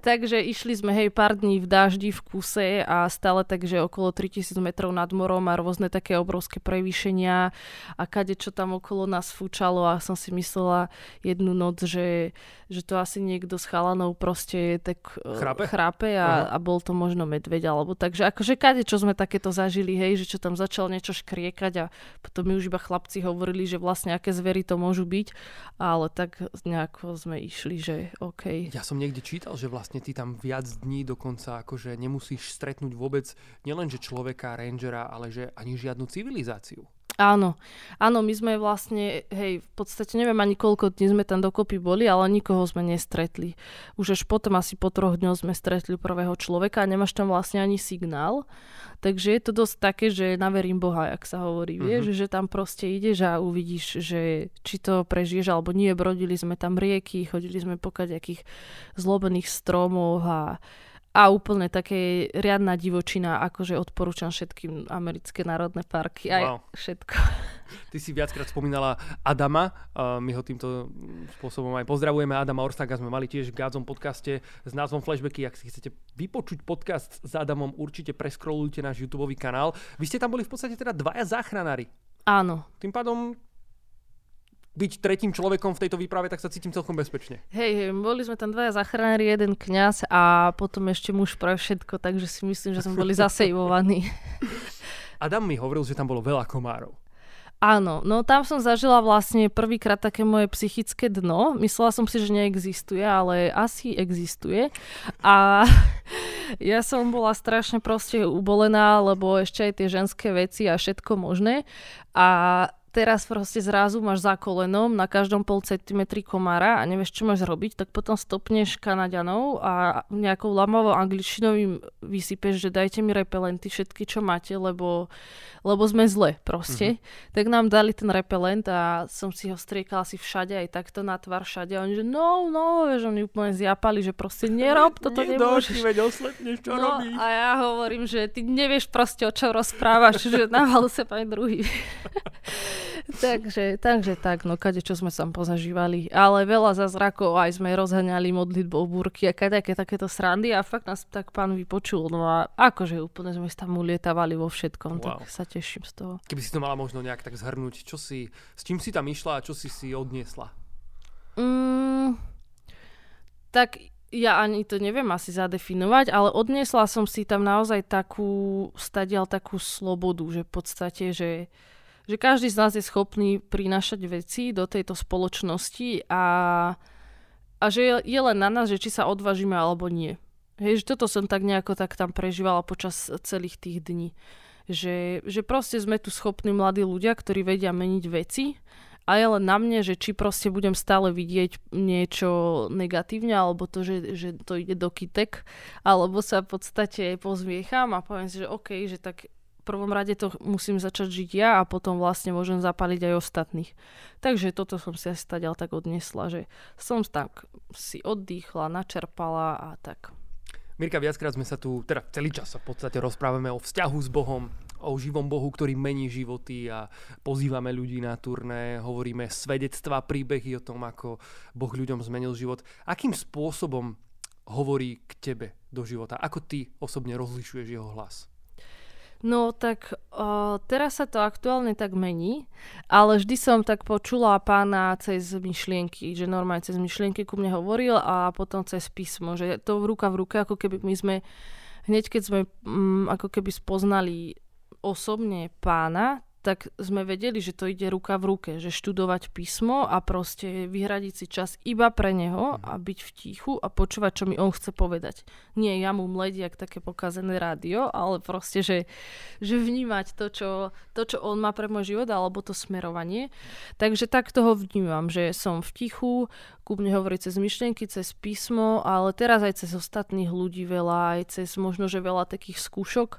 takže išli sme hej pár dní v daždi v kuse a stále takže okolo 3000 metrov nad morom a rôzne také obrovské prevýšenia a kade čo tam okolo nás fúčalo a som si myslela jednu noc, že, že to asi niekto s chalanou proste tak chrápe, chrápe a, uh-huh. a bol to možno medveď, alebo takže akože kade, čo sme takéto zažili, hej, že čo tam začal niečo škriekať a potom mi už iba chlapci hovorili, že vlastne aké zvery to môžu byť, ale tak nejako sme išli, že OK. Ja som niekde čítal, že vlastne ty tam viac dní dokonca akože nemusíš stretnúť vôbec nielenže človeka, rangera, ale že ani žiadnu civilizáciu. Áno, áno, my sme vlastne, hej, v podstate neviem ani koľko dní sme tam dokopy boli, ale nikoho sme nestretli. Už až potom asi po troch dňoch sme stretli prvého človeka a nemáš tam vlastne ani signál. Takže je to dosť také, že naverím Boha, jak sa hovorí, uh-huh. vieš, že tam proste ideš a uvidíš, že či to prežiješ alebo nie. Brodili sme tam rieky, chodili sme po nejakých zlobených stromoch a a úplne také riadna divočina, akože odporúčam všetkým americké národné parky, aj wow. všetko. Ty si viackrát spomínala Adama, uh, my ho týmto spôsobom aj pozdravujeme. Adama Orstaga sme mali tiež v Gádzom podcaste s názvom Flashbacky. Ak si chcete vypočuť podcast s Adamom, určite preskrolujte náš YouTube kanál. Vy ste tam boli v podstate teda dvaja záchranári. Áno. Tým pádom byť tretím človekom v tejto výprave, tak sa cítim celkom bezpečne. Hej, hej, boli sme tam dvaja zachránári, jeden kňaz a potom ešte muž pre všetko, takže si myslím, že sme boli zasejvovaní. Adam mi hovoril, že tam bolo veľa komárov. Áno, no tam som zažila vlastne prvýkrát také moje psychické dno. Myslela som si, že neexistuje, ale asi existuje. A ja som bola strašne proste ubolená, lebo ešte aj tie ženské veci a všetko možné. A teraz proste zrazu máš za kolenom na každom pol centimetri komára a nevieš, čo máš robiť, tak potom stopneš Kanaďanov a nejakou lamovou angličtinou im vysypeš, že dajte mi repelenty všetky, čo máte, lebo, lebo sme zle proste. Mm-hmm. Tak nám dali ten repelent a som si ho striekala si všade, aj takto na tvar všade. A oni, že no, no, vieš, oni úplne zjapali, že proste nerob, toto nemôžeš. veď oslepneš, čo no, robíš. A ja hovorím, že ty nevieš proste, o čo rozprávaš, že na sa pani druhý. takže, takže tak, no kade čo sme tam pozažívali. Ale veľa zázrakov aj sme rozhaňali modlitbou búrky a kadejaké takéto srandy a fakt nás tak pán vypočul. No a akože úplne sme tam ulietavali vo všetkom, wow. tak sa teším z toho. Keby si to mala možno nejak tak zhrnúť, čo si, s čím si tam išla a čo si si odniesla? Mm, tak ja ani to neviem asi zadefinovať, ale odniesla som si tam naozaj takú, stadial takú slobodu, že v podstate, že že každý z nás je schopný prinášať veci do tejto spoločnosti a, a že je, je len na nás, že či sa odvážime alebo nie. Hej, že toto som tak nejako tak tam prežívala počas celých tých dní. Že, že proste sme tu schopní mladí ľudia, ktorí vedia meniť veci a je len na mne, že či proste budem stále vidieť niečo negatívne, alebo to, že, že to ide do kytek, alebo sa v podstate pozviecham a poviem si, že OK, že tak prvom rade to musím začať žiť ja a potom vlastne môžem zapaliť aj ostatných. Takže toto som si asi stadiaľ tak odnesla, že som tak si oddychla, načerpala a tak. Mirka, viackrát sme sa tu, teda celý čas sa v podstate rozprávame o vzťahu s Bohom, o živom Bohu, ktorý mení životy a pozývame ľudí na turné, hovoríme svedectvá, príbehy o tom, ako Boh ľuďom zmenil život. Akým spôsobom hovorí k tebe do života? Ako ty osobne rozlišuješ jeho hlas? No tak uh, teraz sa to aktuálne tak mení, ale vždy som tak počula pána cez myšlienky, že normálne cez myšlienky ku mne hovoril a potom cez písmo, že to ruka v ruke, ako keby my sme, hneď keď sme um, ako keby spoznali osobne pána, tak sme vedeli, že to ide ruka v ruke, že študovať písmo a proste vyhradiť si čas iba pre neho mhm. a byť v tichu a počúvať, čo mi on chce povedať. Nie ja mu mlediť, jak také pokazené rádio, ale proste, že, že vnímať to čo, to, čo on má pre môj život alebo to smerovanie. Takže tak toho vnímam, že som v tichu, ku mne hovorí cez myšlienky, cez písmo, ale teraz aj cez ostatných ľudí veľa, aj cez možno, že veľa takých skúšok,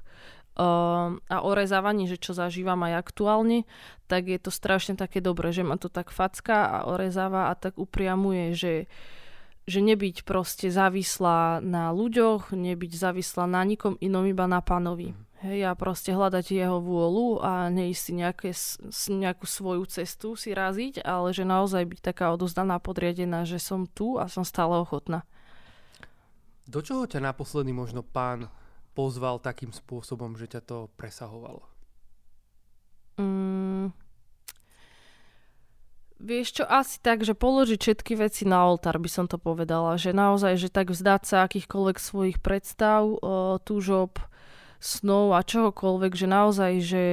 Ehm, a orezávaní, že čo zažívam aj aktuálne, tak je to strašne také dobré, že ma to tak facka a orezáva a tak upriamuje, že, že nebyť proste závislá na ľuďoch, nebyť závislá na nikom inom, iba na pánovi. Hej, a proste hľadať jeho vôľu a neísť si nejaké, nejakú svoju cestu si raziť, ale že naozaj byť taká odozdaná, podriadená, že som tu a som stále ochotná. Do čoho ťa naposledy možno pán pozval takým spôsobom, že ťa to presahovalo? Mm, vieš čo, asi tak, že položiť všetky veci na oltár by som to povedala. Že naozaj, že tak vzdať sa akýchkoľvek svojich predstav, túžob, snov a čohokoľvek, že naozaj, že,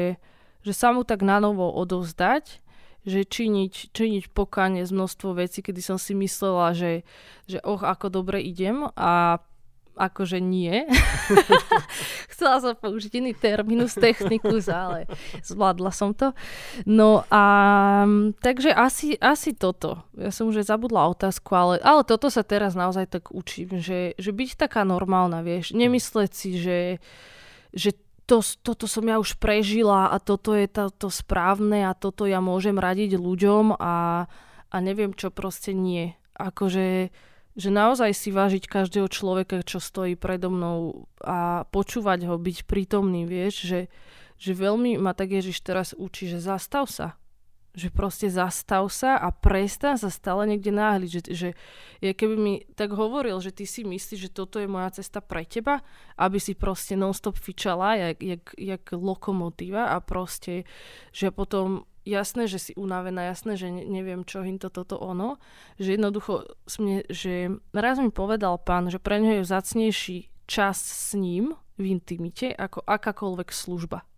že sa mu tak na novo odovzdať že činiť, činiť pokáne z množstvo vecí, kedy som si myslela, že, že och, ako dobre idem a akože nie. Chcela som použiť iný terminus technicus, ale zvládla som to. No a takže asi, asi toto. Ja som už zabudla otázku, ale, ale toto sa teraz naozaj tak učím, že, že byť taká normálna, vieš. Nemysleť si, že, že to, toto som ja už prežila a toto je to, to správne a toto ja môžem radiť ľuďom a, a neviem čo proste nie. Akože že naozaj si vážiť každého človeka, čo stojí predo mnou a počúvať ho, byť prítomný, vieš, že, že veľmi ma tak Ježiš teraz učí, že zastav sa. Že proste zastav sa a prestan sa stále niekde náhliť. Že, že je keby mi tak hovoril, že ty si myslíš, že toto je moja cesta pre teba, aby si proste non-stop fičala jak, jak, jak lokomotíva a proste, že potom jasné, že si unavená, jasné, že neviem čo, hinto, toto ono, že jednoducho, mne, že raz mi povedal pán, že pre ňo je vzácnejší čas s ním v intimite ako akákoľvek služba.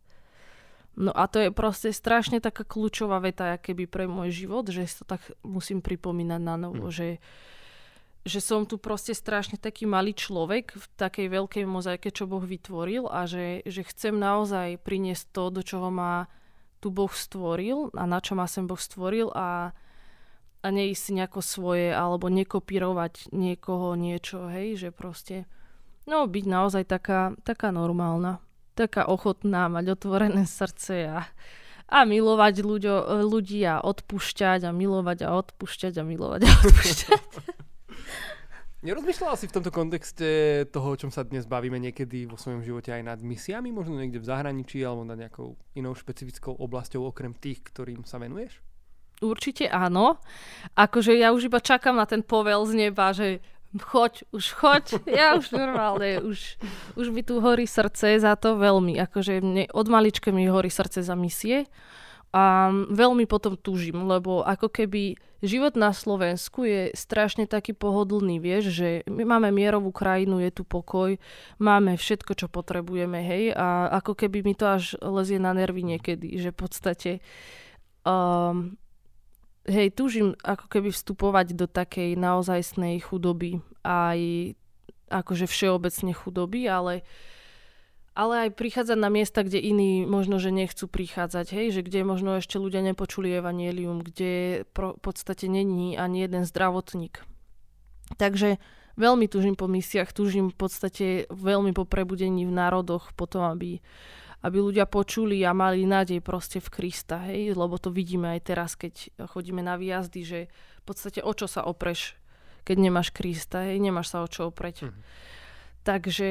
No a to je proste strašne taká kľúčová veta, keby pre môj život, že si to tak musím pripomínať na novo, mm. že, že som tu proste strašne taký malý človek v takej veľkej mozaike, čo Boh vytvoril a že, že chcem naozaj priniesť to, do čoho má tu Boh stvoril a na čo ma sem Boh stvoril a, a neísť si nejako svoje alebo nekopírovať niekoho niečo, hej, že proste no byť naozaj taká, taká normálna, taká ochotná, mať otvorené srdce a, a milovať ľuďo, ľudí a odpúšťať a milovať a odpúšťať a milovať a odpúšťať. Nerozmýšľala si v tomto kontexte toho, o čom sa dnes bavíme niekedy vo svojom živote aj nad misiami, možno niekde v zahraničí alebo nad nejakou inou špecifickou oblasťou okrem tých, ktorým sa venuješ? Určite áno. Akože ja už iba čakám na ten povel z neba, že choď, už choď. Ja už normálne, už, už mi tu horí srdce za to veľmi. Akože mne, od malička mi horí srdce za misie. A veľmi potom túžim, lebo ako keby život na Slovensku je strašne taký pohodlný, vieš, že my máme mierovú krajinu, je tu pokoj, máme všetko, čo potrebujeme, hej, a ako keby mi to až lezie na nervy niekedy, že v podstate um, hej, túžim ako keby vstupovať do takej naozajstnej chudoby aj akože všeobecne chudoby, ale ale aj prichádzať na miesta, kde iní možno, že nechcú prichádzať, hej, že kde možno ešte ľudia nepočuli evanielium, kde pro, v podstate není ani jeden zdravotník. Takže veľmi tužím po misiách, tužím v podstate veľmi po prebudení v národoch, potom aby, aby ľudia počuli a mali nádej proste v Krista, hej, lebo to vidíme aj teraz, keď chodíme na výjazdy, že v podstate o čo sa opreš, keď nemáš Krista, hej, nemáš sa o čo opreť. Mhm. Takže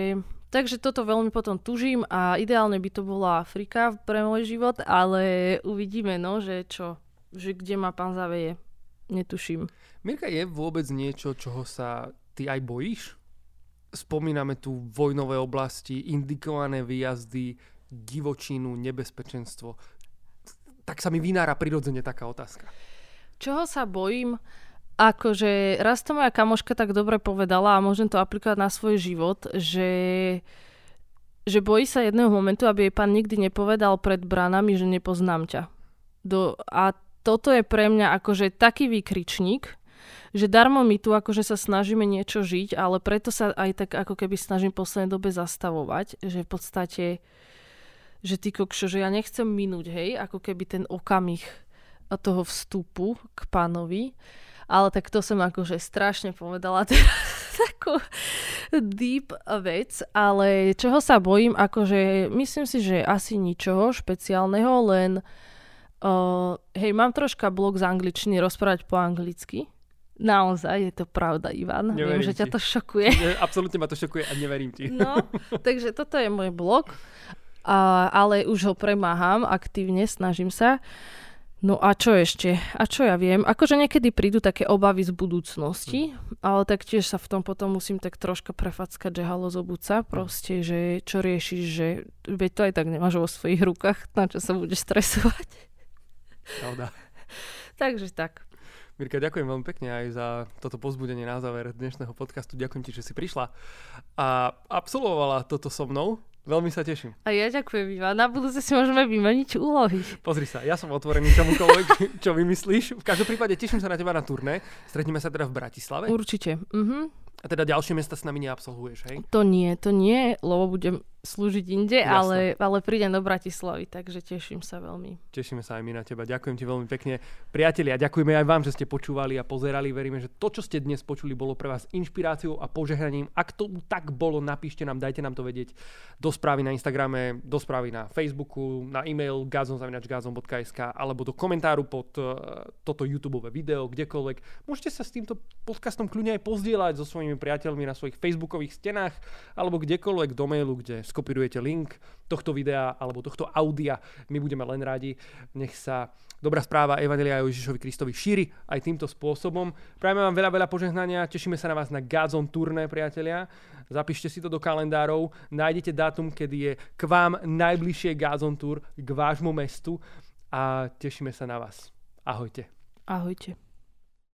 Takže toto veľmi potom tužím a ideálne by to bola Afrika pre môj život, ale uvidíme, no, že čo, že kde ma pán zaveje. Netuším. Mirka, je vôbec niečo, čoho sa ty aj bojíš? Spomíname tu vojnové oblasti, indikované výjazdy, divočinu, nebezpečenstvo. Tak sa mi vynára prirodzene taká otázka. Čoho sa bojím? Akože raz to moja kamoška tak dobre povedala a môžem to aplikovať na svoj život, že, že bojí sa jedného momentu, aby jej pán nikdy nepovedal pred bránami, že nepoznám ťa. Do, a toto je pre mňa akože taký výkričník, že darmo my tu akože sa snažíme niečo žiť, ale preto sa aj tak ako keby snažím v poslednej dobe zastavovať, že v podstate že ty kokšo, že ja nechcem minúť, hej, ako keby ten okamih toho vstupu k pánovi, ale tak to som akože strašne povedala teraz takú deep vec, ale čoho sa bojím, akože myslím si, že asi ničoho špeciálneho, len uh, hej, mám troška blok z angličtiny rozprávať po anglicky. Naozaj, je to pravda, Ivan. Neverím Viem, že ti. ťa to šokuje. Ne, absolútne ma to šokuje a neverím ti. No, takže toto je môj blog, a, ale už ho premáham aktívne, snažím sa. No a čo ešte? A čo ja viem? Akože niekedy prídu také obavy z budúcnosti, ale tak tiež sa v tom potom musím tak troška prefackať, že halo zobúca, proste, že čo riešiš, že veď to aj tak nemáš vo svojich rukách, na čo sa budeš stresovať. Pravda. Takže tak. Mirka, ďakujem veľmi pekne aj za toto pozbudenie na záver dnešného podcastu. Ďakujem ti, že si prišla a absolvovala toto so mnou. Veľmi sa teším. A ja ďakujem, Iva. Na budúce si môžeme vymeniť úlohy. Pozri sa, ja som otvorený čomukoľvek, čo vymyslíš. V každom prípade teším sa na teba na turné. Stretneme sa teda v Bratislave. Určite. Uh-huh. A teda ďalšie mesta s nami neabsolvuješ, hej? To nie, to nie, lebo budem slúžiť inde, ale, ale prídem do Bratislavy, takže teším sa veľmi. Tešíme sa aj my na teba. Ďakujem ti veľmi pekne. Priatelia, ďakujeme aj vám, že ste počúvali a pozerali. Veríme, že to, čo ste dnes počuli, bolo pre vás inšpiráciou a požehnaním. Ak to tak bolo, napíšte nám, dajte nám to vedieť do správy na Instagrame, do správy na Facebooku, na e-mail gazon.gazon.sk alebo do komentáru pod uh, toto YouTube video, kdekoľvek. Môžete sa s týmto podcastom kľudne aj pozdieľať so svojimi priateľmi na svojich facebookových stenách alebo kdekoľvek do mailu, kde skopirujete link tohto videa alebo tohto audia. My budeme len radi. Nech sa dobrá správa Evangelia o Ježišovi Kristovi šíri aj týmto spôsobom. Prajeme vám veľa, veľa požehnania. Tešíme sa na vás na Gazon turné, priatelia. Zapíšte si to do kalendárov. Nájdete dátum, kedy je k vám najbližšie Gazon Tour, k vášmu mestu a tešíme sa na vás. Ahojte. Ahojte.